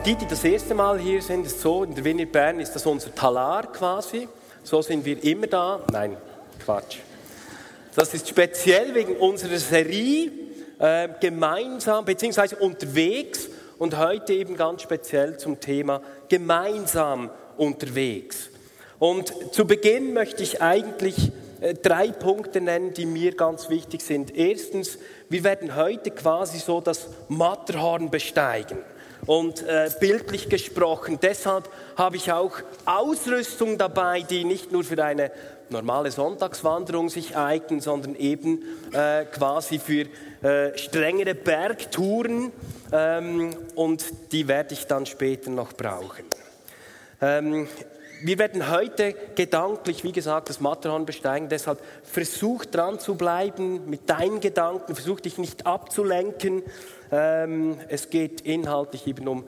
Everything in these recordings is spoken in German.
Für die, die das erste Mal hier sind, ist so, in der Vineyard Bern ist das unser Talar quasi. So sind wir immer da. Nein, Quatsch. Das ist speziell wegen unserer Serie äh, gemeinsam bzw. unterwegs und heute eben ganz speziell zum Thema gemeinsam unterwegs. Und zu Beginn möchte ich eigentlich äh, drei Punkte nennen, die mir ganz wichtig sind. Erstens, wir werden heute quasi so das Matterhorn besteigen und äh, bildlich gesprochen. Deshalb habe ich auch Ausrüstung dabei, die nicht nur für eine normale Sonntagswanderung sich eignen, sondern eben äh, quasi für äh, strengere Bergtouren ähm, und die werde ich dann später noch brauchen. Ähm, wir werden heute gedanklich, wie gesagt, das Matterhorn besteigen. Deshalb versuch dran zu bleiben mit deinen Gedanken, versuch dich nicht abzulenken. Ähm, es geht inhaltlich eben um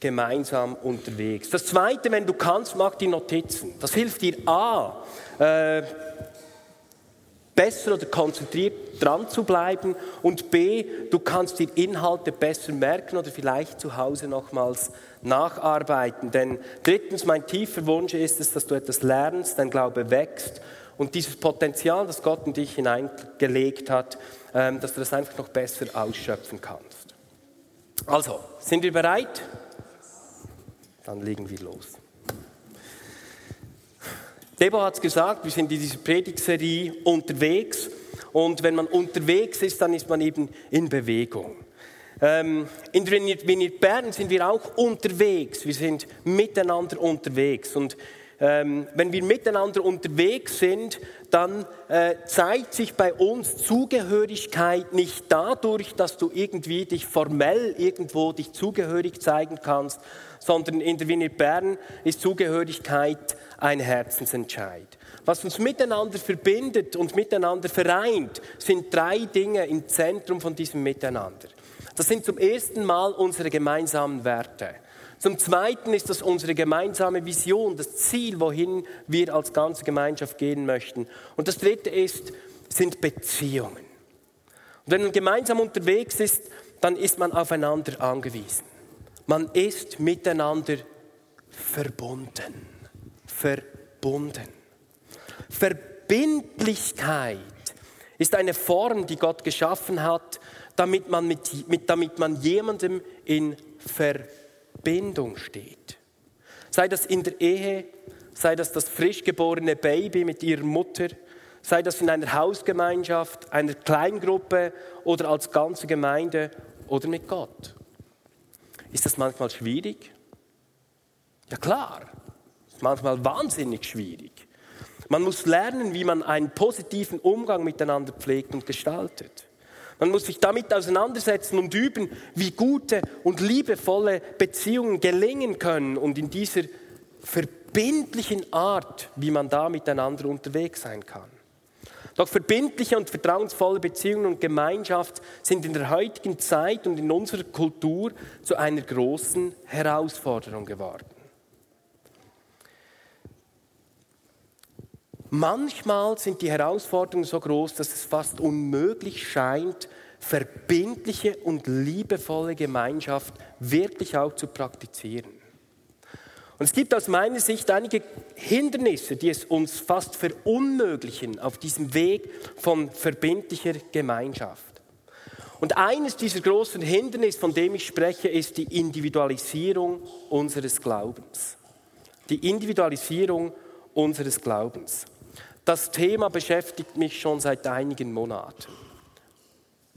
gemeinsam unterwegs. Das Zweite, wenn du kannst, mach die Notizen. Das hilft dir A, äh, besser oder konzentriert dran zu bleiben und B, du kannst dir Inhalte besser merken oder vielleicht zu Hause nochmals nacharbeiten. Denn drittens, mein tiefer Wunsch ist es, dass du etwas lernst, dein Glaube wächst und dieses Potenzial, das Gott in dich hineingelegt hat, dass du das einfach noch besser ausschöpfen kannst. Also, sind wir bereit? Dann legen wir los. Debo hat es gesagt, wir sind in dieser Predigtserie unterwegs und wenn man unterwegs ist, dann ist man eben in Bewegung. Ähm, in Vineyard Bern sind wir auch unterwegs, wir sind miteinander unterwegs und ähm, wenn wir miteinander unterwegs sind, dann äh, zeigt sich bei uns Zugehörigkeit nicht dadurch, dass du irgendwie dich formell irgendwo dich zugehörig zeigen kannst, sondern in der Wiener Bern ist Zugehörigkeit ein Herzensentscheid. Was uns miteinander verbindet und miteinander vereint, sind drei Dinge im Zentrum von diesem Miteinander. Das sind zum ersten Mal unsere gemeinsamen Werte. Zum Zweiten ist das unsere gemeinsame Vision, das Ziel, wohin wir als ganze Gemeinschaft gehen möchten. Und das Dritte ist, sind Beziehungen. Und wenn man gemeinsam unterwegs ist, dann ist man aufeinander angewiesen. Man ist miteinander verbunden. Verbunden. Verbindlichkeit ist eine Form, die Gott geschaffen hat, damit man, mit, mit, damit man jemandem in Verbindung Verbindung steht. Sei das in der Ehe, sei das das frisch geborene Baby mit ihrer Mutter, sei das in einer Hausgemeinschaft, einer Kleingruppe oder als ganze Gemeinde oder mit Gott. Ist das manchmal schwierig? Ja klar, ist manchmal wahnsinnig schwierig. Man muss lernen, wie man einen positiven Umgang miteinander pflegt und gestaltet. Man muss sich damit auseinandersetzen und üben, wie gute und liebevolle Beziehungen gelingen können und in dieser verbindlichen Art, wie man da miteinander unterwegs sein kann. Doch verbindliche und vertrauensvolle Beziehungen und Gemeinschaft sind in der heutigen Zeit und in unserer Kultur zu einer großen Herausforderung geworden. Manchmal sind die Herausforderungen so groß, dass es fast unmöglich scheint, verbindliche und liebevolle Gemeinschaft wirklich auch zu praktizieren. Und es gibt aus meiner Sicht einige Hindernisse, die es uns fast verunmöglichen auf diesem Weg von verbindlicher Gemeinschaft. Und eines dieser großen Hindernisse, von dem ich spreche, ist die Individualisierung unseres Glaubens. Die Individualisierung unseres Glaubens. Das Thema beschäftigt mich schon seit einigen Monaten.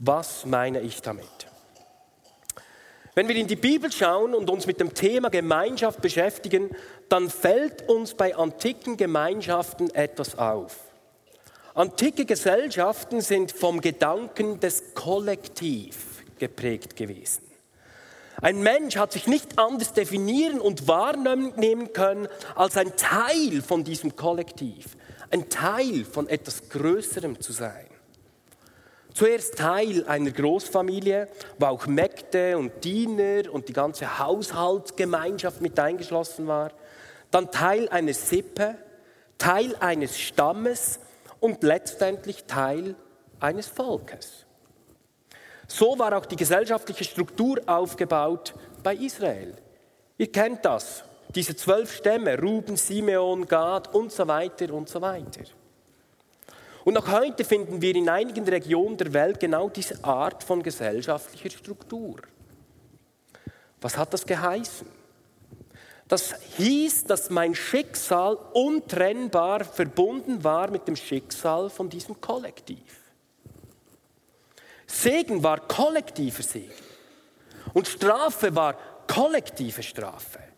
Was meine ich damit? Wenn wir in die Bibel schauen und uns mit dem Thema Gemeinschaft beschäftigen, dann fällt uns bei antiken Gemeinschaften etwas auf. Antike Gesellschaften sind vom Gedanken des Kollektiv geprägt gewesen. Ein Mensch hat sich nicht anders definieren und wahrnehmen können als ein Teil von diesem Kollektiv, ein Teil von etwas Größerem zu sein. Zuerst Teil einer Großfamilie, wo auch Mägde und Diener und die ganze Haushaltsgemeinschaft mit eingeschlossen war. Dann Teil einer Sippe, Teil eines Stammes und letztendlich Teil eines Volkes. So war auch die gesellschaftliche Struktur aufgebaut bei Israel. Ihr kennt das, diese zwölf Stämme, Ruben, Simeon, Gad und so weiter und so weiter. Und noch heute finden wir in einigen Regionen der Welt genau diese Art von gesellschaftlicher Struktur. Was hat das geheißen? Das hieß, dass mein Schicksal untrennbar verbunden war mit dem Schicksal von diesem Kollektiv. Segen war kollektiver Segen und Strafe war kollektive Strafe.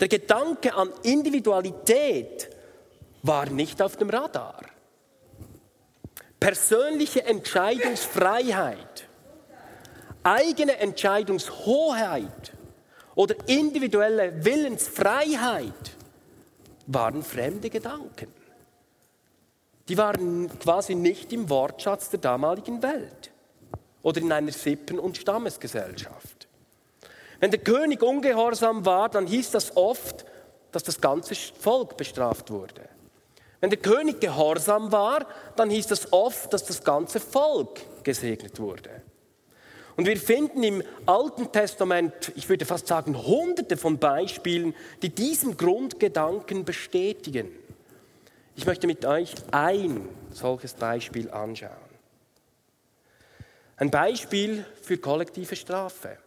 Der Gedanke an Individualität war nicht auf dem Radar. Persönliche Entscheidungsfreiheit, eigene Entscheidungshoheit oder individuelle Willensfreiheit waren fremde Gedanken. Die waren quasi nicht im Wortschatz der damaligen Welt oder in einer Sippen- und Stammesgesellschaft. Wenn der König ungehorsam war, dann hieß das oft, dass das ganze Volk bestraft wurde. Wenn der König gehorsam war, dann hieß das oft, dass das ganze Volk gesegnet wurde. Und wir finden im Alten Testament, ich würde fast sagen, hunderte von Beispielen, die diesen Grundgedanken bestätigen. Ich möchte mit euch ein solches Beispiel anschauen. Ein Beispiel für kollektive Strafe.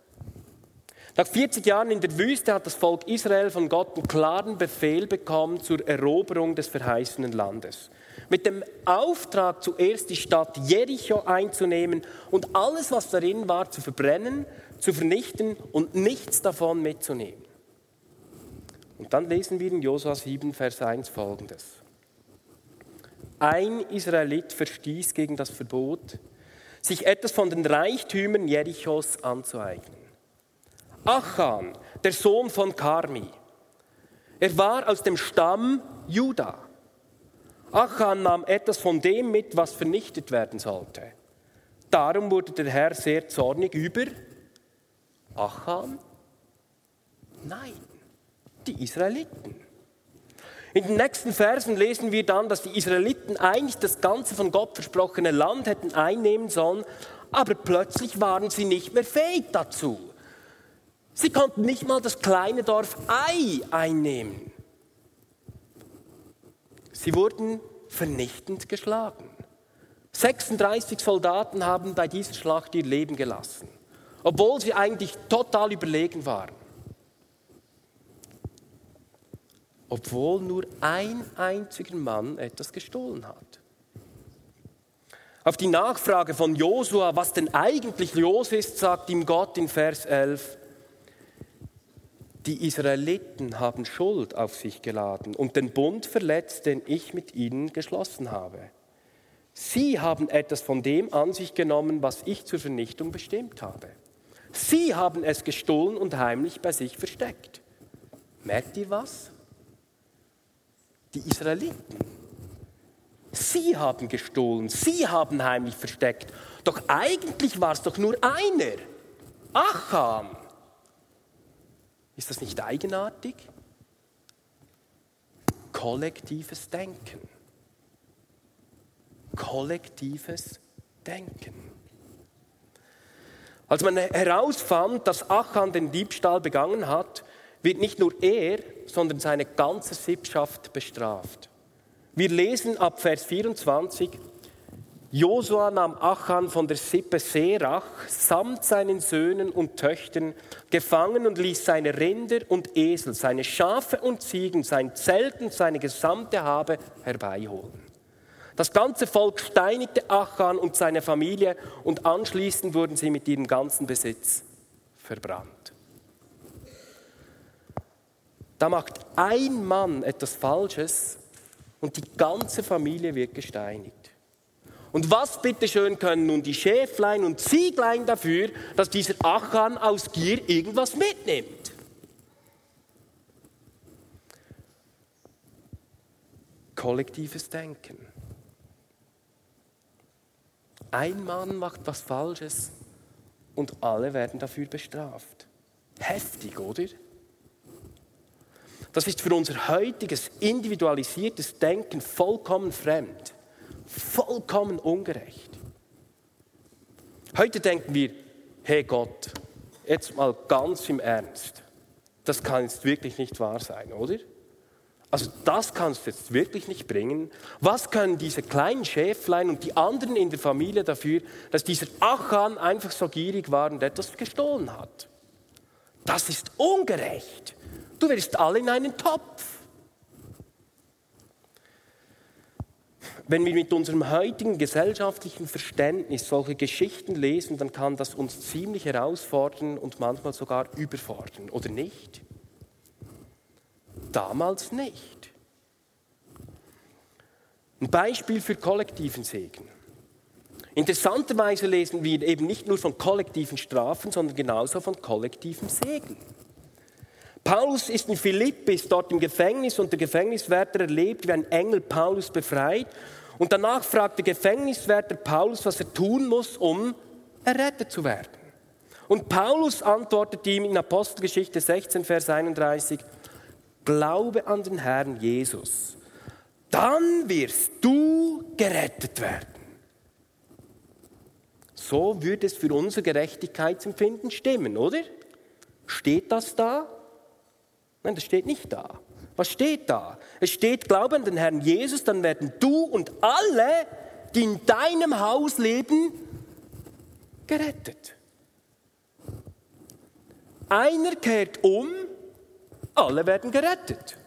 Nach 40 Jahren in der Wüste hat das Volk Israel von Gott einen klaren Befehl bekommen zur Eroberung des verheißenen Landes. Mit dem Auftrag, zuerst die Stadt Jericho einzunehmen und alles, was darin war, zu verbrennen, zu vernichten und nichts davon mitzunehmen. Und dann lesen wir in Josua 7, Vers 1 folgendes. Ein Israelit verstieß gegen das Verbot, sich etwas von den Reichtümern Jerichos anzueignen. Achan, der Sohn von Karmi. Er war aus dem Stamm Juda. Achan nahm etwas von dem mit, was vernichtet werden sollte. Darum wurde der Herr sehr zornig über Achan? Nein, die Israeliten. In den nächsten Versen lesen wir dann, dass die Israeliten eigentlich das ganze von Gott versprochene Land hätten einnehmen sollen, aber plötzlich waren sie nicht mehr fähig dazu. Sie konnten nicht mal das kleine Dorf Ei einnehmen. Sie wurden vernichtend geschlagen. 36 Soldaten haben bei dieser Schlacht ihr Leben gelassen, obwohl sie eigentlich total überlegen waren. Obwohl nur ein einziger Mann etwas gestohlen hat. Auf die Nachfrage von Josua, was denn eigentlich los ist, sagt ihm Gott in Vers 11, die Israeliten haben Schuld auf sich geladen und den Bund verletzt, den ich mit ihnen geschlossen habe. Sie haben etwas von dem an sich genommen, was ich zur Vernichtung bestimmt habe. Sie haben es gestohlen und heimlich bei sich versteckt. Merkt ihr was? Die Israeliten. Sie haben gestohlen, sie haben heimlich versteckt. Doch eigentlich war es doch nur einer. Acham. Ist das nicht eigenartig? Kollektives Denken. Kollektives Denken. Als man herausfand, dass Achan den Diebstahl begangen hat, wird nicht nur er, sondern seine ganze Sippschaft bestraft. Wir lesen ab Vers 24, Josua nahm Achan von der Sippe Serach samt seinen Söhnen und Töchtern gefangen und ließ seine Rinder und Esel, seine Schafe und Ziegen, sein Zelt und seine gesamte Habe herbeiholen. Das ganze Volk steinigte Achan und seine Familie und anschließend wurden sie mit ihrem ganzen Besitz verbrannt. Da macht ein Mann etwas Falsches und die ganze Familie wird gesteinigt. Und was bitteschön können nun die Schäflein und Zieglein dafür, dass dieser Achan aus Gier irgendwas mitnimmt? Kollektives Denken. Ein Mann macht was Falsches und alle werden dafür bestraft. Heftig, oder? Das ist für unser heutiges individualisiertes Denken vollkommen fremd, vollkommen ungerecht. Heute denken wir, hey Gott, jetzt mal ganz im Ernst, das kann jetzt wirklich nicht wahr sein, oder? Also das kannst du jetzt wirklich nicht bringen. Was können diese kleinen Schäflein und die anderen in der Familie dafür, dass dieser Achan einfach so gierig war und etwas gestohlen hat? Das ist ungerecht. Du wirst alle in einen Topf. Wenn wir mit unserem heutigen gesellschaftlichen Verständnis solche Geschichten lesen, dann kann das uns ziemlich herausfordern und manchmal sogar überfordern, oder nicht? Damals nicht. Ein Beispiel für kollektiven Segen. Interessanterweise lesen wir eben nicht nur von kollektiven Strafen, sondern genauso von kollektivem Segen. Paulus ist in Philippi, ist dort im Gefängnis und der Gefängniswärter erlebt, wie ein Engel Paulus befreit. Und danach fragt der Gefängniswärter Paulus, was er tun muss, um errettet zu werden. Und Paulus antwortet ihm in Apostelgeschichte 16, Vers 31, Glaube an den Herrn Jesus, dann wirst du gerettet werden. So würde es für unser Gerechtigkeitsempfinden stimmen, oder? Steht das da? Nein, das steht nicht da. Was steht da? Es steht, glaube an den Herrn Jesus, dann werden du und alle, die in deinem Haus leben, gerettet. Einer kehrt um, alle werden gerettet.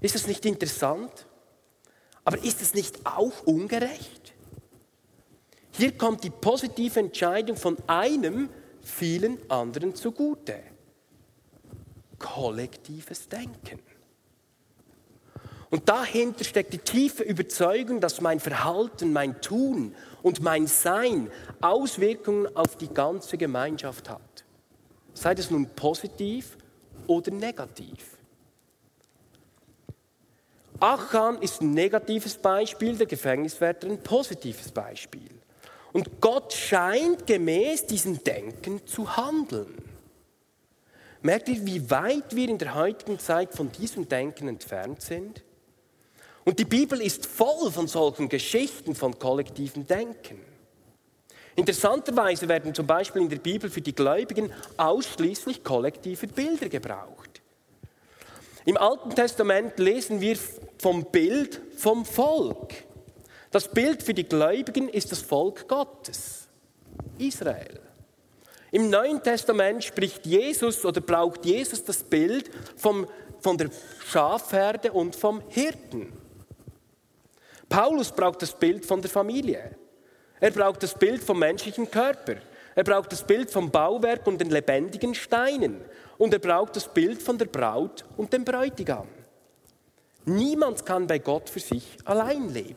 Ist das nicht interessant? Aber ist es nicht auch ungerecht? Hier kommt die positive Entscheidung von einem vielen anderen zugute kollektives Denken. Und dahinter steckt die tiefe Überzeugung, dass mein Verhalten, mein Tun und mein Sein Auswirkungen auf die ganze Gemeinschaft hat. Sei das nun positiv oder negativ. Achan ist ein negatives Beispiel, der Gefängniswärter ein positives Beispiel. Und Gott scheint gemäß diesem Denken zu handeln. Merkt ihr, wie weit wir in der heutigen Zeit von diesem Denken entfernt sind? Und die Bibel ist voll von solchen Geschichten von kollektivem Denken. Interessanterweise werden zum Beispiel in der Bibel für die Gläubigen ausschließlich kollektive Bilder gebraucht. Im Alten Testament lesen wir vom Bild vom Volk. Das Bild für die Gläubigen ist das Volk Gottes, Israel. Im Neuen Testament spricht Jesus oder braucht Jesus das Bild vom, von der Schafherde und vom Hirten. Paulus braucht das Bild von der Familie. Er braucht das Bild vom menschlichen Körper. Er braucht das Bild vom Bauwerk und den lebendigen Steinen. Und er braucht das Bild von der Braut und dem Bräutigam. Niemand kann bei Gott für sich allein leben.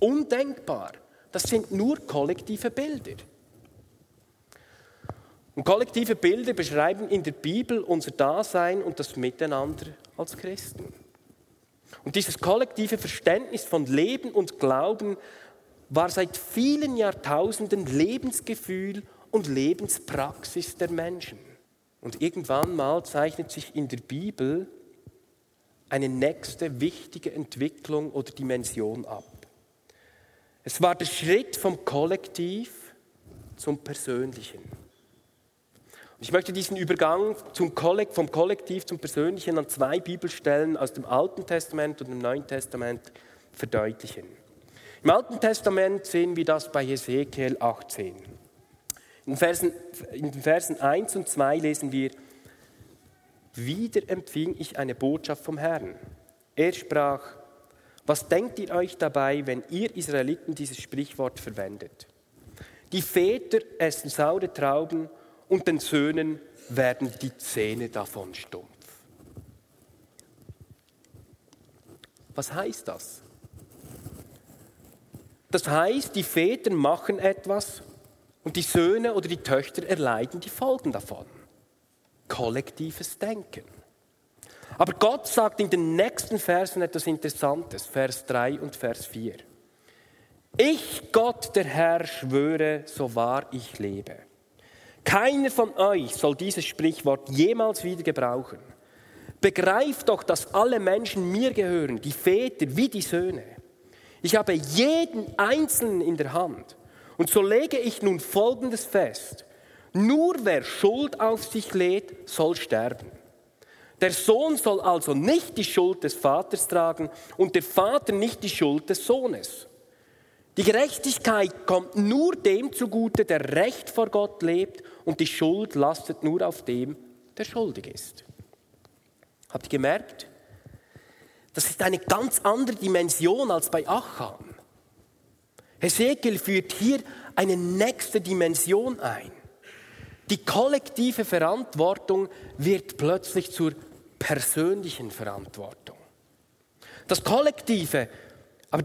Undenkbar. Das sind nur kollektive Bilder. Und kollektive Bilder beschreiben in der Bibel unser Dasein und das Miteinander als Christen. Und dieses kollektive Verständnis von Leben und Glauben war seit vielen Jahrtausenden Lebensgefühl und Lebenspraxis der Menschen. Und irgendwann mal zeichnet sich in der Bibel eine nächste wichtige Entwicklung oder Dimension ab. Es war der Schritt vom Kollektiv zum Persönlichen. Ich möchte diesen Übergang vom Kollektiv zum Persönlichen an zwei Bibelstellen aus dem Alten Testament und dem Neuen Testament verdeutlichen. Im Alten Testament sehen wir das bei Hesekiel 18. In, Versen, in den Versen 1 und 2 lesen wir, wieder empfing ich eine Botschaft vom Herrn. Er sprach, was denkt ihr euch dabei, wenn ihr Israeliten dieses Sprichwort verwendet? Die Väter essen saure Trauben und den Söhnen werden die Zähne davon stumpf. Was heißt das? Das heißt, die Väter machen etwas und die Söhne oder die Töchter erleiden die Folgen davon. Kollektives Denken. Aber Gott sagt in den nächsten Versen etwas Interessantes, Vers 3 und Vers 4. Ich, Gott der Herr, schwöre, so wahr ich lebe. Keiner von euch soll dieses Sprichwort jemals wieder gebrauchen. Begreift doch, dass alle Menschen mir gehören, die Väter wie die Söhne. Ich habe jeden Einzelnen in der Hand. Und so lege ich nun Folgendes fest. Nur wer Schuld auf sich lädt, soll sterben. Der Sohn soll also nicht die Schuld des Vaters tragen und der Vater nicht die Schuld des Sohnes. Die Gerechtigkeit kommt nur dem zugute, der Recht vor Gott lebt und die Schuld lastet nur auf dem, der schuldig ist. Habt ihr gemerkt? Das ist eine ganz andere Dimension als bei Achan. Hesekiel führt hier eine nächste Dimension ein. Die kollektive Verantwortung wird plötzlich zur persönlichen Verantwortung. Das Kollektive, aber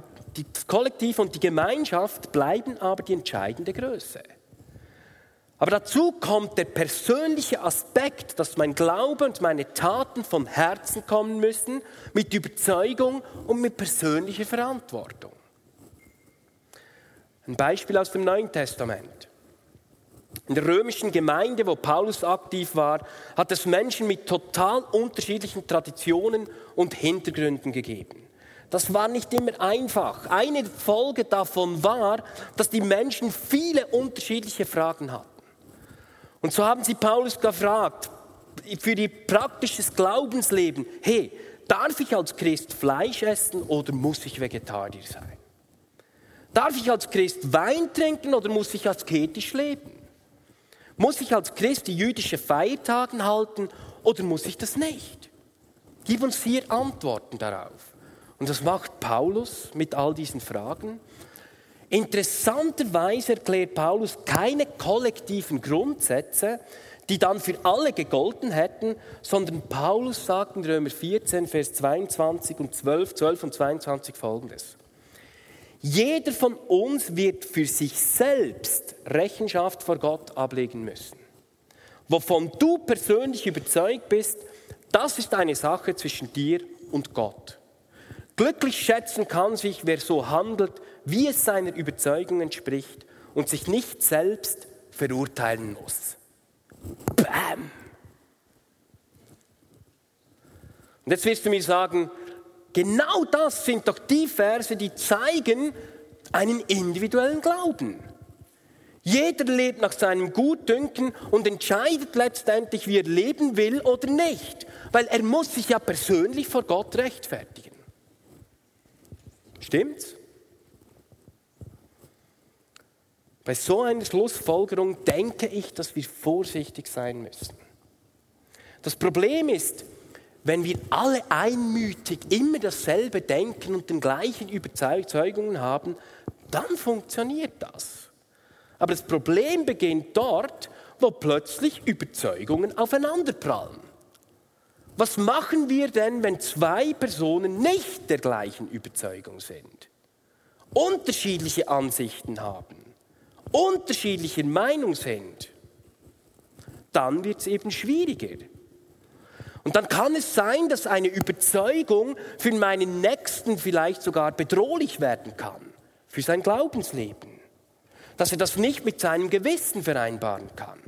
das Kollektiv und die Gemeinschaft bleiben aber die entscheidende Größe. Aber dazu kommt der persönliche Aspekt, dass mein Glaube und meine Taten von Herzen kommen müssen, mit Überzeugung und mit persönlicher Verantwortung. Ein Beispiel aus dem Neuen Testament. In der römischen Gemeinde, wo Paulus aktiv war, hat es Menschen mit total unterschiedlichen Traditionen und Hintergründen gegeben. Das war nicht immer einfach. Eine Folge davon war, dass die Menschen viele unterschiedliche Fragen hatten. Und so haben sie Paulus gefragt, für ihr praktisches Glaubensleben, hey, darf ich als Christ Fleisch essen oder muss ich Vegetarier sein? Darf ich als Christ Wein trinken oder muss ich asketisch leben? Muss ich als Christ die jüdische Feiertagen halten oder muss ich das nicht? Gib uns hier Antworten darauf. Und das macht Paulus mit all diesen Fragen. Interessanterweise erklärt Paulus keine kollektiven Grundsätze, die dann für alle gegolten hätten, sondern Paulus sagt in Römer 14, Vers 22 und 12, 12 und 22 folgendes. Jeder von uns wird für sich selbst Rechenschaft vor Gott ablegen müssen. Wovon du persönlich überzeugt bist, das ist eine Sache zwischen dir und Gott. Glücklich schätzen kann sich, wer so handelt, wie es seiner Überzeugung entspricht und sich nicht selbst verurteilen muss. Bam! Und jetzt wirst du mir sagen, genau das sind doch die Verse, die zeigen einen individuellen Glauben. Jeder lebt nach seinem Gutdünken und entscheidet letztendlich, wie er leben will oder nicht, weil er muss sich ja persönlich vor Gott rechtfertigen. Stimmt's? Bei so einer Schlussfolgerung denke ich, dass wir vorsichtig sein müssen. Das Problem ist, wenn wir alle einmütig immer dasselbe denken und den gleichen Überzeugungen haben, dann funktioniert das. Aber das Problem beginnt dort, wo plötzlich Überzeugungen aufeinanderprallen. Was machen wir denn, wenn zwei Personen nicht der gleichen Überzeugung sind, unterschiedliche Ansichten haben, unterschiedlicher Meinung sind? Dann wird es eben schwieriger. Und dann kann es sein, dass eine Überzeugung für meinen Nächsten vielleicht sogar bedrohlich werden kann, für sein Glaubensleben. Dass er das nicht mit seinem Gewissen vereinbaren kann.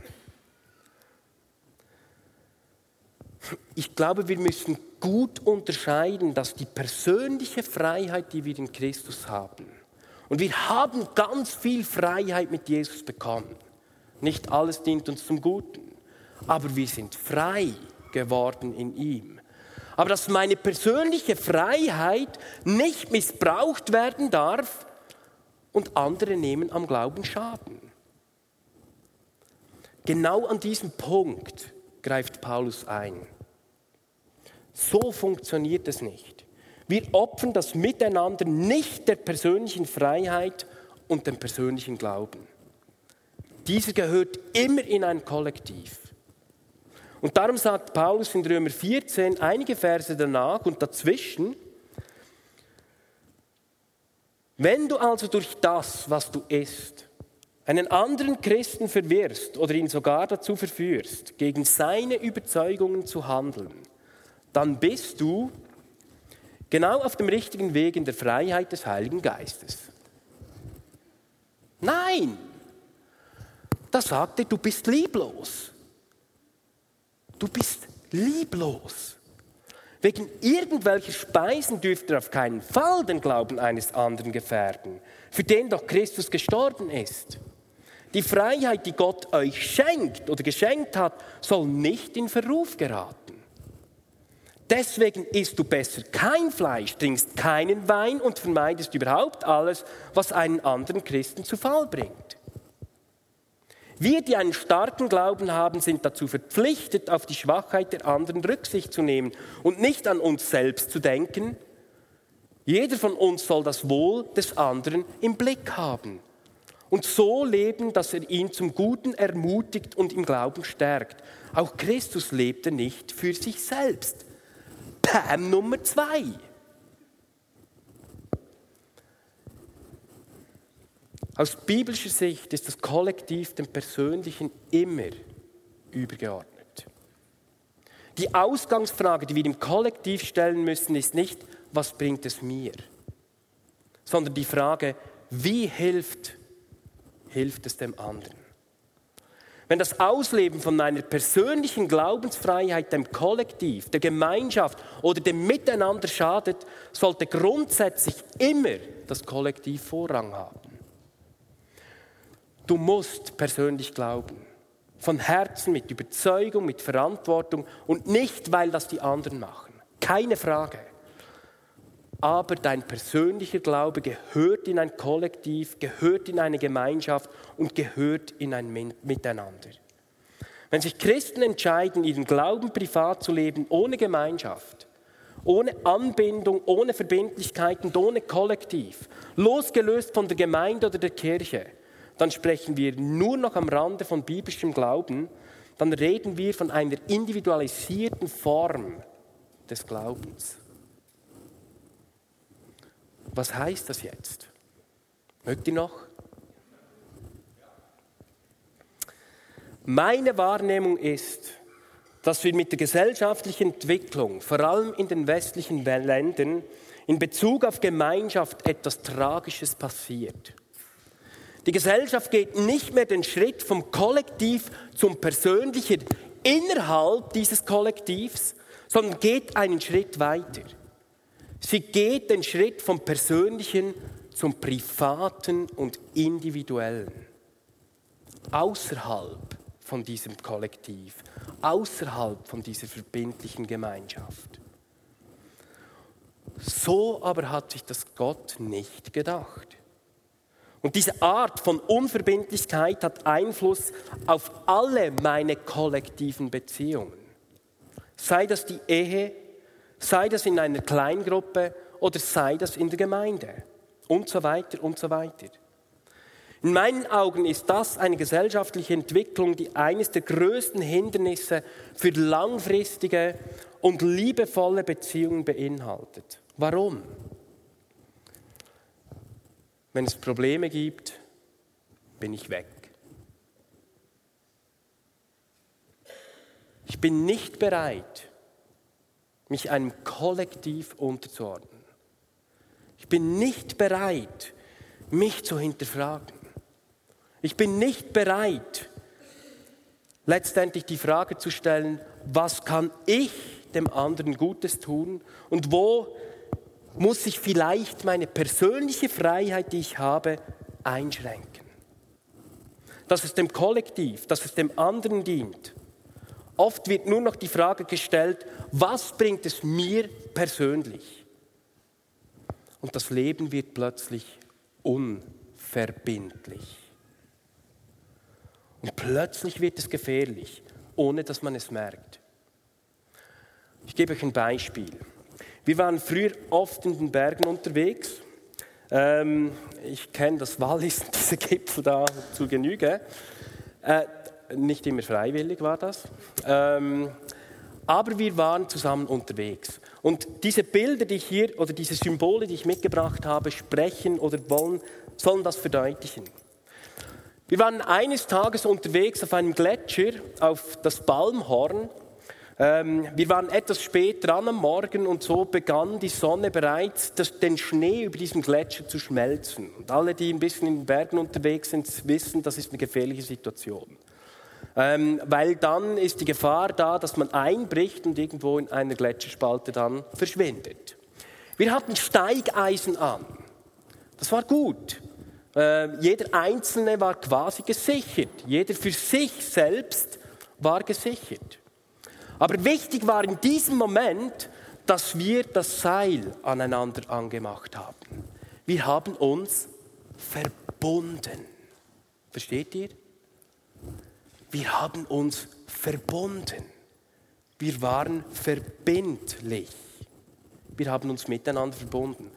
ich glaube, wir müssen gut unterscheiden, dass die persönliche Freiheit, die wir in Christus haben, und wir haben ganz viel Freiheit mit Jesus bekommen. Nicht alles dient uns zum Guten, aber wir sind frei geworden in ihm. Aber dass meine persönliche Freiheit nicht missbraucht werden darf und andere nehmen am Glauben Schaden. Genau an diesem Punkt greift Paulus ein. So funktioniert es nicht. Wir opfern das Miteinander nicht der persönlichen Freiheit und dem persönlichen Glauben. Dieser gehört immer in ein Kollektiv. Und darum sagt Paulus in Römer 14 einige Verse danach und dazwischen, Wenn du also durch das, was du isst, einen anderen Christen verwirrst oder ihn sogar dazu verführst, gegen seine Überzeugungen zu handeln, dann bist du genau auf dem richtigen Weg in der Freiheit des Heiligen Geistes. Nein, da sagt er, du bist lieblos. Du bist lieblos. Wegen irgendwelcher Speisen dürft ihr auf keinen Fall den Glauben eines anderen gefährden, für den doch Christus gestorben ist. Die Freiheit, die Gott euch schenkt oder geschenkt hat, soll nicht in Verruf geraten. Deswegen isst du besser kein Fleisch, trinkst keinen Wein und vermeidest überhaupt alles, was einen anderen Christen zu Fall bringt. Wir, die einen starken Glauben haben, sind dazu verpflichtet, auf die Schwachheit der anderen Rücksicht zu nehmen und nicht an uns selbst zu denken. Jeder von uns soll das Wohl des anderen im Blick haben und so leben, dass er ihn zum Guten ermutigt und im Glauben stärkt. Auch Christus lebte nicht für sich selbst. Pam Nummer zwei. Aus biblischer Sicht ist das Kollektiv dem Persönlichen immer übergeordnet. Die Ausgangsfrage, die wir im Kollektiv stellen müssen, ist nicht, was bringt es mir, sondern die Frage, wie hilft, hilft es dem anderen. Wenn das Ausleben von meiner persönlichen Glaubensfreiheit dem Kollektiv, der Gemeinschaft oder dem Miteinander schadet, sollte grundsätzlich immer das Kollektiv Vorrang haben. Du musst persönlich glauben. Von Herzen, mit Überzeugung, mit Verantwortung und nicht, weil das die anderen machen. Keine Frage. Aber dein persönlicher Glaube gehört in ein Kollektiv, gehört in eine Gemeinschaft und gehört in ein Miteinander. Wenn sich Christen entscheiden, ihren Glauben privat zu leben, ohne Gemeinschaft, ohne Anbindung, ohne Verbindlichkeiten, ohne Kollektiv, losgelöst von der Gemeinde oder der Kirche, dann sprechen wir nur noch am Rande von biblischem Glauben, dann reden wir von einer individualisierten Form des Glaubens. Was heißt das jetzt? Mögt ihr noch? Meine Wahrnehmung ist, dass wir mit der gesellschaftlichen Entwicklung, vor allem in den westlichen Ländern, in Bezug auf Gemeinschaft etwas Tragisches passiert. Die Gesellschaft geht nicht mehr den Schritt vom Kollektiv zum Persönlichen innerhalb dieses Kollektivs, sondern geht einen Schritt weiter. Sie geht den Schritt vom Persönlichen zum Privaten und Individuellen. Außerhalb von diesem Kollektiv, außerhalb von dieser verbindlichen Gemeinschaft. So aber hat sich das Gott nicht gedacht. Und diese Art von Unverbindlichkeit hat Einfluss auf alle meine kollektiven Beziehungen. Sei das die Ehe, sei das in einer Kleingruppe oder sei das in der Gemeinde und so weiter und so weiter. In meinen Augen ist das eine gesellschaftliche Entwicklung, die eines der größten Hindernisse für langfristige und liebevolle Beziehungen beinhaltet. Warum? Wenn es Probleme gibt, bin ich weg. Ich bin nicht bereit, mich einem Kollektiv unterzuordnen. Ich bin nicht bereit, mich zu hinterfragen. Ich bin nicht bereit, letztendlich die Frage zu stellen, was kann ich dem anderen Gutes tun und wo muss ich vielleicht meine persönliche Freiheit, die ich habe, einschränken. Dass es dem Kollektiv, dass es dem anderen dient. Oft wird nur noch die Frage gestellt, was bringt es mir persönlich? Und das Leben wird plötzlich unverbindlich. Und plötzlich wird es gefährlich, ohne dass man es merkt. Ich gebe euch ein Beispiel. Wir waren früher oft in den Bergen unterwegs. Ähm, ich kenne das Wallis, diese Gipfel da zu Genüge. Äh, nicht immer freiwillig war das. Ähm, aber wir waren zusammen unterwegs. Und diese Bilder, die ich hier, oder diese Symbole, die ich mitgebracht habe, sprechen oder wollen, sollen das verdeutlichen. Wir waren eines Tages unterwegs auf einem Gletscher, auf das Balmhorn. Ähm, wir waren etwas spät dran am Morgen und so begann die Sonne bereits, den Schnee über diesem Gletscher zu schmelzen. Und alle, die ein bisschen in den Bergen unterwegs sind, wissen, das ist eine gefährliche Situation. Ähm, weil dann ist die Gefahr da, dass man einbricht und irgendwo in einer Gletscherspalte dann verschwindet. Wir hatten Steigeisen an. Das war gut. Äh, jeder Einzelne war quasi gesichert. Jeder für sich selbst war gesichert. Aber wichtig war in diesem Moment, dass wir das Seil aneinander angemacht haben. Wir haben uns verbunden. Versteht ihr? Wir haben uns verbunden. Wir waren verbindlich. Wir haben uns miteinander verbunden.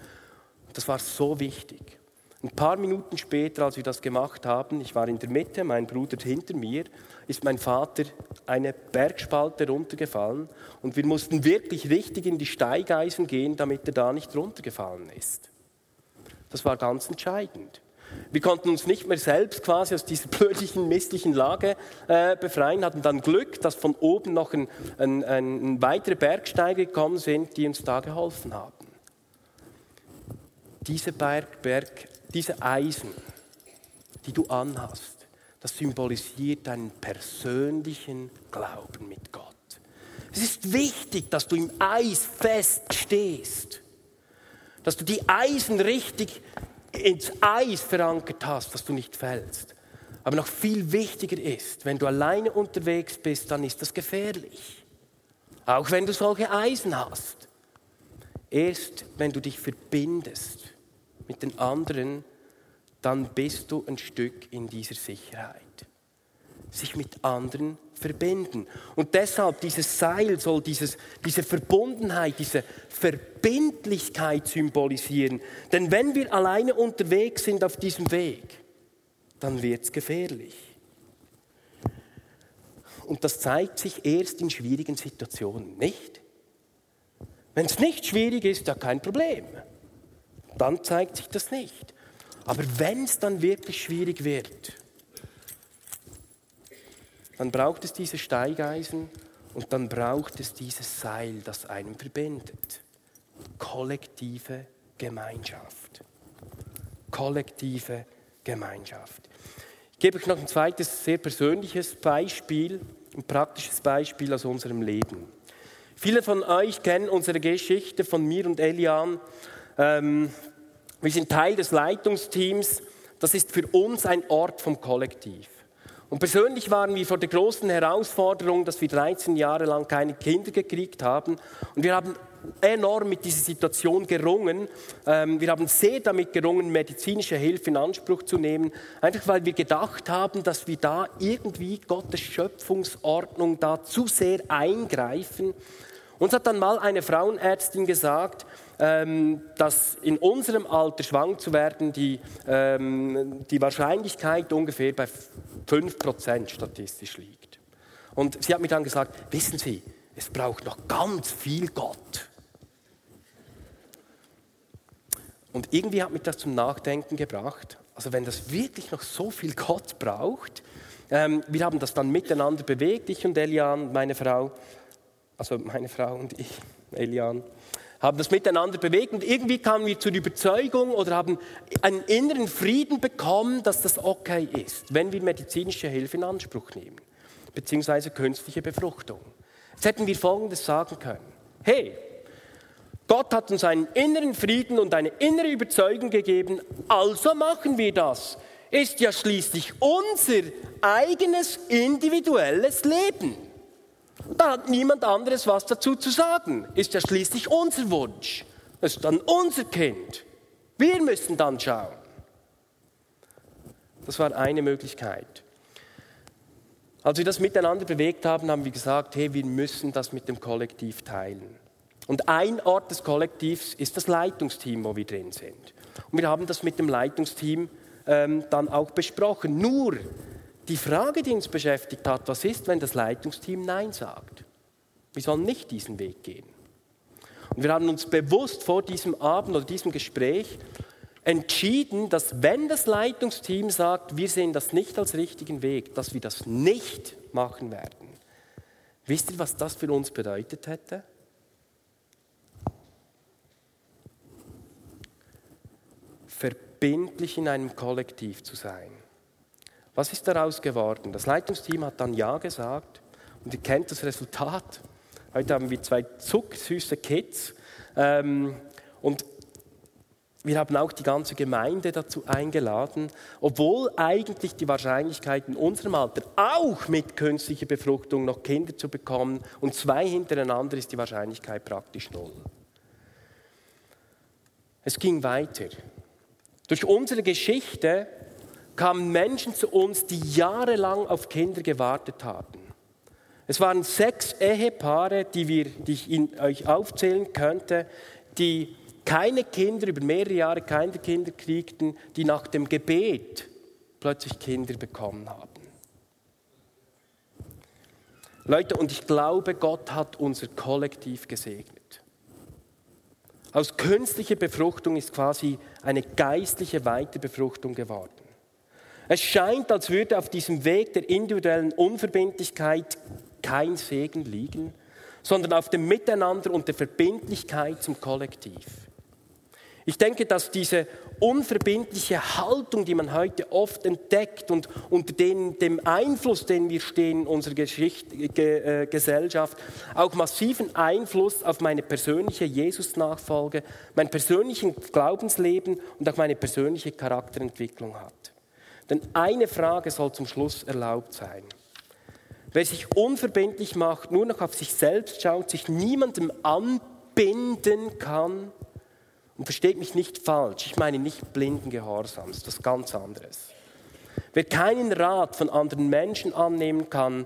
Das war so wichtig. Ein paar Minuten später, als wir das gemacht haben, ich war in der Mitte, mein Bruder hinter mir, ist mein Vater eine Bergspalte runtergefallen und wir mussten wirklich richtig in die Steigeisen gehen, damit er da nicht runtergefallen ist. Das war ganz entscheidend. Wir konnten uns nicht mehr selbst quasi aus dieser blödlichen, misslichen Lage äh, befreien, hatten dann Glück, dass von oben noch ein, ein, ein weitere Bergsteiger gekommen sind, die uns da geholfen haben. Diese Berg, Berg, diese Eisen, die du anhast, das symbolisiert deinen persönlichen Glauben mit Gott. Es ist wichtig, dass du im Eis fest stehst, dass du die Eisen richtig ins Eis verankert hast, dass du nicht fällst. Aber noch viel wichtiger ist, wenn du alleine unterwegs bist, dann ist das gefährlich. Auch wenn du solche Eisen hast. Erst wenn du dich verbindest mit den anderen, dann bist du ein Stück in dieser Sicherheit. Sich mit anderen verbinden. Und deshalb dieses Seil soll dieses, diese Verbundenheit, diese Verbindlichkeit symbolisieren. Denn wenn wir alleine unterwegs sind auf diesem Weg, dann wird es gefährlich. Und das zeigt sich erst in schwierigen Situationen, nicht? Wenn es nicht schwierig ist, ja kein Problem. Dann zeigt sich das nicht. Aber wenn es dann wirklich schwierig wird, dann braucht es diese Steigeisen und dann braucht es dieses Seil, das einen verbindet. Kollektive Gemeinschaft. Kollektive Gemeinschaft. Ich gebe euch noch ein zweites sehr persönliches Beispiel, ein praktisches Beispiel aus unserem Leben. Viele von euch kennen unsere Geschichte von mir und Elian. Ähm, wir sind Teil des Leitungsteams. Das ist für uns ein Ort vom Kollektiv. Und persönlich waren wir vor der großen Herausforderung, dass wir 13 Jahre lang keine Kinder gekriegt haben. Und wir haben enorm mit dieser Situation gerungen. Ähm, wir haben sehr damit gerungen, medizinische Hilfe in Anspruch zu nehmen, einfach weil wir gedacht haben, dass wir da irgendwie Gottes Schöpfungsordnung da zu sehr eingreifen. Uns hat dann mal eine Frauenärztin gesagt, ähm, dass in unserem Alter schwanger zu werden die, ähm, die Wahrscheinlichkeit ungefähr bei 5% statistisch liegt. Und sie hat mir dann gesagt, wissen Sie, es braucht noch ganz viel Gott. Und irgendwie hat mich das zum Nachdenken gebracht. Also wenn das wirklich noch so viel Gott braucht, ähm, wir haben das dann miteinander bewegt, ich und Elian, meine Frau, also meine Frau und ich, Elian haben das miteinander bewegt und irgendwie kamen wir zur Überzeugung oder haben einen inneren Frieden bekommen, dass das okay ist, wenn wir medizinische Hilfe in Anspruch nehmen, beziehungsweise künstliche Befruchtung. Jetzt hätten wir Folgendes sagen können. Hey, Gott hat uns einen inneren Frieden und eine innere Überzeugung gegeben, also machen wir das. Ist ja schließlich unser eigenes individuelles Leben. Da hat niemand anderes was dazu zu sagen. Ist ja schließlich unser Wunsch. Das ist dann unser Kind. Wir müssen dann schauen. Das war eine Möglichkeit. Als wir das miteinander bewegt haben, haben wir gesagt, hey, wir müssen das mit dem Kollektiv teilen. Und ein Ort des Kollektivs ist das Leitungsteam, wo wir drin sind. Und wir haben das mit dem Leitungsteam ähm, dann auch besprochen. Nur die Frage, die uns beschäftigt hat, was ist, wenn das Leitungsteam Nein sagt? Wir sollen nicht diesen Weg gehen. Und wir haben uns bewusst vor diesem Abend oder diesem Gespräch entschieden, dass wenn das Leitungsteam sagt, wir sehen das nicht als richtigen Weg, dass wir das nicht machen werden. Wisst ihr, was das für uns bedeutet hätte? Verbindlich in einem Kollektiv zu sein. Was ist daraus geworden? Das Leitungsteam hat dann Ja gesagt und ihr kennt das Resultat. Heute haben wir zwei zucksüße Kids ähm, und wir haben auch die ganze Gemeinde dazu eingeladen, obwohl eigentlich die Wahrscheinlichkeit in unserem Alter auch mit künstlicher Befruchtung noch Kinder zu bekommen und zwei hintereinander ist die Wahrscheinlichkeit praktisch null. Es ging weiter. Durch unsere Geschichte kamen Menschen zu uns, die jahrelang auf Kinder gewartet hatten. Es waren sechs Ehepaare, die, wir, die ich Ihnen, euch aufzählen könnte, die keine Kinder, über mehrere Jahre keine Kinder kriegten, die nach dem Gebet plötzlich Kinder bekommen haben. Leute, und ich glaube, Gott hat unser Kollektiv gesegnet. Aus künstlicher Befruchtung ist quasi eine geistliche Weiterbefruchtung geworden. Es scheint, als würde auf diesem Weg der individuellen Unverbindlichkeit kein Segen liegen, sondern auf dem Miteinander und der Verbindlichkeit zum Kollektiv. Ich denke, dass diese unverbindliche Haltung, die man heute oft entdeckt und unter den, dem Einfluss, den wir stehen in unserer Ge, äh, Gesellschaft, auch massiven Einfluss auf meine persönliche Jesus-Nachfolge, mein persönliches Glaubensleben und auch meine persönliche Charakterentwicklung hat. Denn eine Frage soll zum Schluss erlaubt sein. Wer sich unverbindlich macht, nur noch auf sich selbst schaut, sich niemandem anbinden kann, und versteht mich nicht falsch, ich meine nicht blinden Gehorsam, das ist was ganz anderes. Wer keinen Rat von anderen Menschen annehmen kann,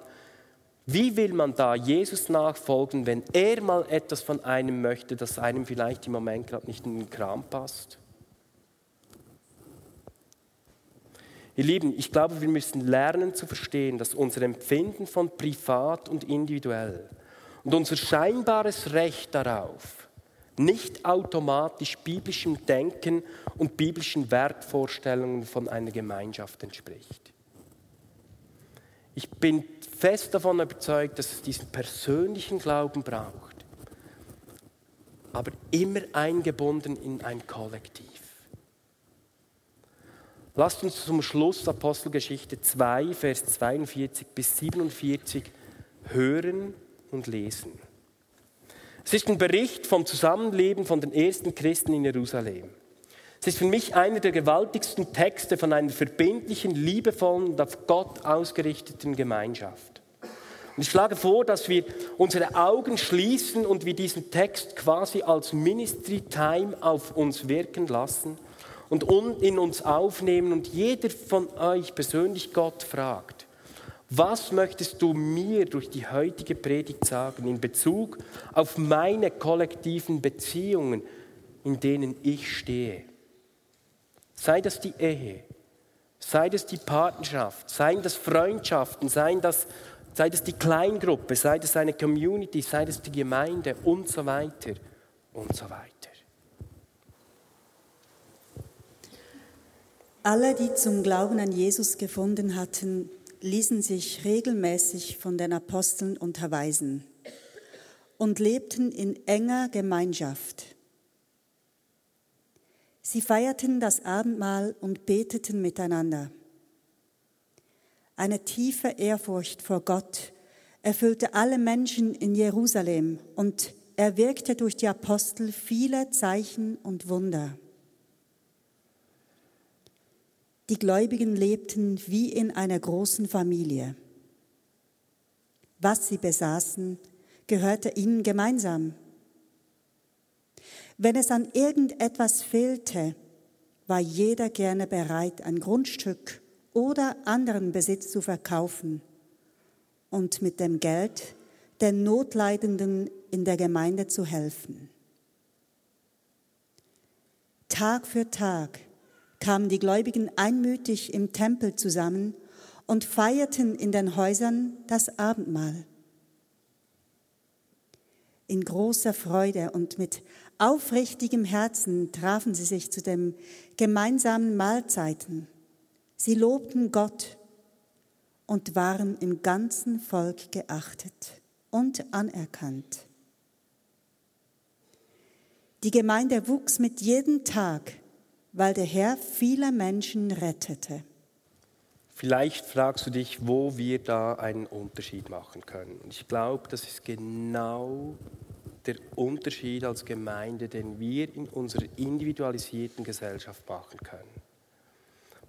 wie will man da Jesus nachfolgen, wenn er mal etwas von einem möchte, das einem vielleicht im Moment gerade nicht in den Kram passt? Ihr Lieben, ich glaube, wir müssen lernen zu verstehen, dass unser Empfinden von privat und individuell und unser scheinbares Recht darauf nicht automatisch biblischem Denken und biblischen Wertvorstellungen von einer Gemeinschaft entspricht. Ich bin fest davon überzeugt, dass es diesen persönlichen Glauben braucht, aber immer eingebunden in ein Kollektiv. Lasst uns zum Schluss Apostelgeschichte 2, Vers 42 bis 47 hören und lesen. Es ist ein Bericht vom Zusammenleben von den ersten Christen in Jerusalem. Es ist für mich einer der gewaltigsten Texte von einer verbindlichen, liebevollen und auf Gott ausgerichteten Gemeinschaft. Und ich schlage vor, dass wir unsere Augen schließen und wir diesen Text quasi als Ministry Time auf uns wirken lassen und in uns aufnehmen und jeder von euch persönlich Gott fragt, was möchtest du mir durch die heutige Predigt sagen in Bezug auf meine kollektiven Beziehungen, in denen ich stehe? Sei das die Ehe, sei das die Partnerschaft, seien das Freundschaften, seien das, sei das die Kleingruppe, sei das eine Community, sei das die Gemeinde und so weiter und so weiter. Alle, die zum Glauben an Jesus gefunden hatten, ließen sich regelmäßig von den Aposteln unterweisen und lebten in enger Gemeinschaft. Sie feierten das Abendmahl und beteten miteinander. Eine tiefe Ehrfurcht vor Gott erfüllte alle Menschen in Jerusalem und er wirkte durch die Apostel viele Zeichen und Wunder. Die Gläubigen lebten wie in einer großen Familie. Was sie besaßen, gehörte ihnen gemeinsam. Wenn es an irgendetwas fehlte, war jeder gerne bereit, ein Grundstück oder anderen Besitz zu verkaufen und mit dem Geld den Notleidenden in der Gemeinde zu helfen. Tag für Tag kamen die Gläubigen einmütig im Tempel zusammen und feierten in den Häusern das Abendmahl. In großer Freude und mit aufrichtigem Herzen trafen sie sich zu den gemeinsamen Mahlzeiten. Sie lobten Gott und waren im ganzen Volk geachtet und anerkannt. Die Gemeinde wuchs mit jedem Tag, weil der Herr viele Menschen rettete. Vielleicht fragst du dich, wo wir da einen Unterschied machen können. Und ich glaube, das ist genau der Unterschied als Gemeinde, den wir in unserer individualisierten Gesellschaft machen können.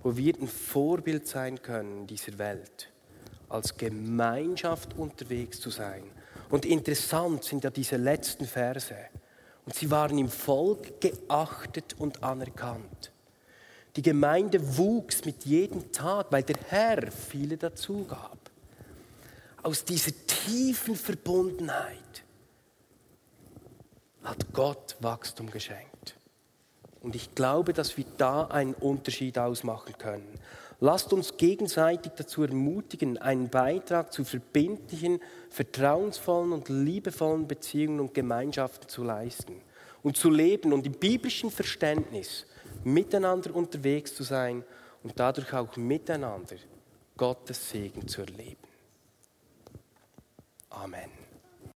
Wo wir ein Vorbild sein können dieser Welt, als Gemeinschaft unterwegs zu sein. Und interessant sind ja diese letzten Verse. Und sie waren im Volk geachtet und anerkannt. Die Gemeinde wuchs mit jedem Tag, weil der Herr viele dazu gab. Aus dieser tiefen Verbundenheit hat Gott Wachstum geschenkt. Und ich glaube, dass wir da einen Unterschied ausmachen können. Lasst uns gegenseitig dazu ermutigen, einen Beitrag zu verbindlichen, vertrauensvollen und liebevollen Beziehungen und Gemeinschaften zu leisten und zu leben und im biblischen Verständnis miteinander unterwegs zu sein und dadurch auch miteinander Gottes Segen zu erleben. Amen.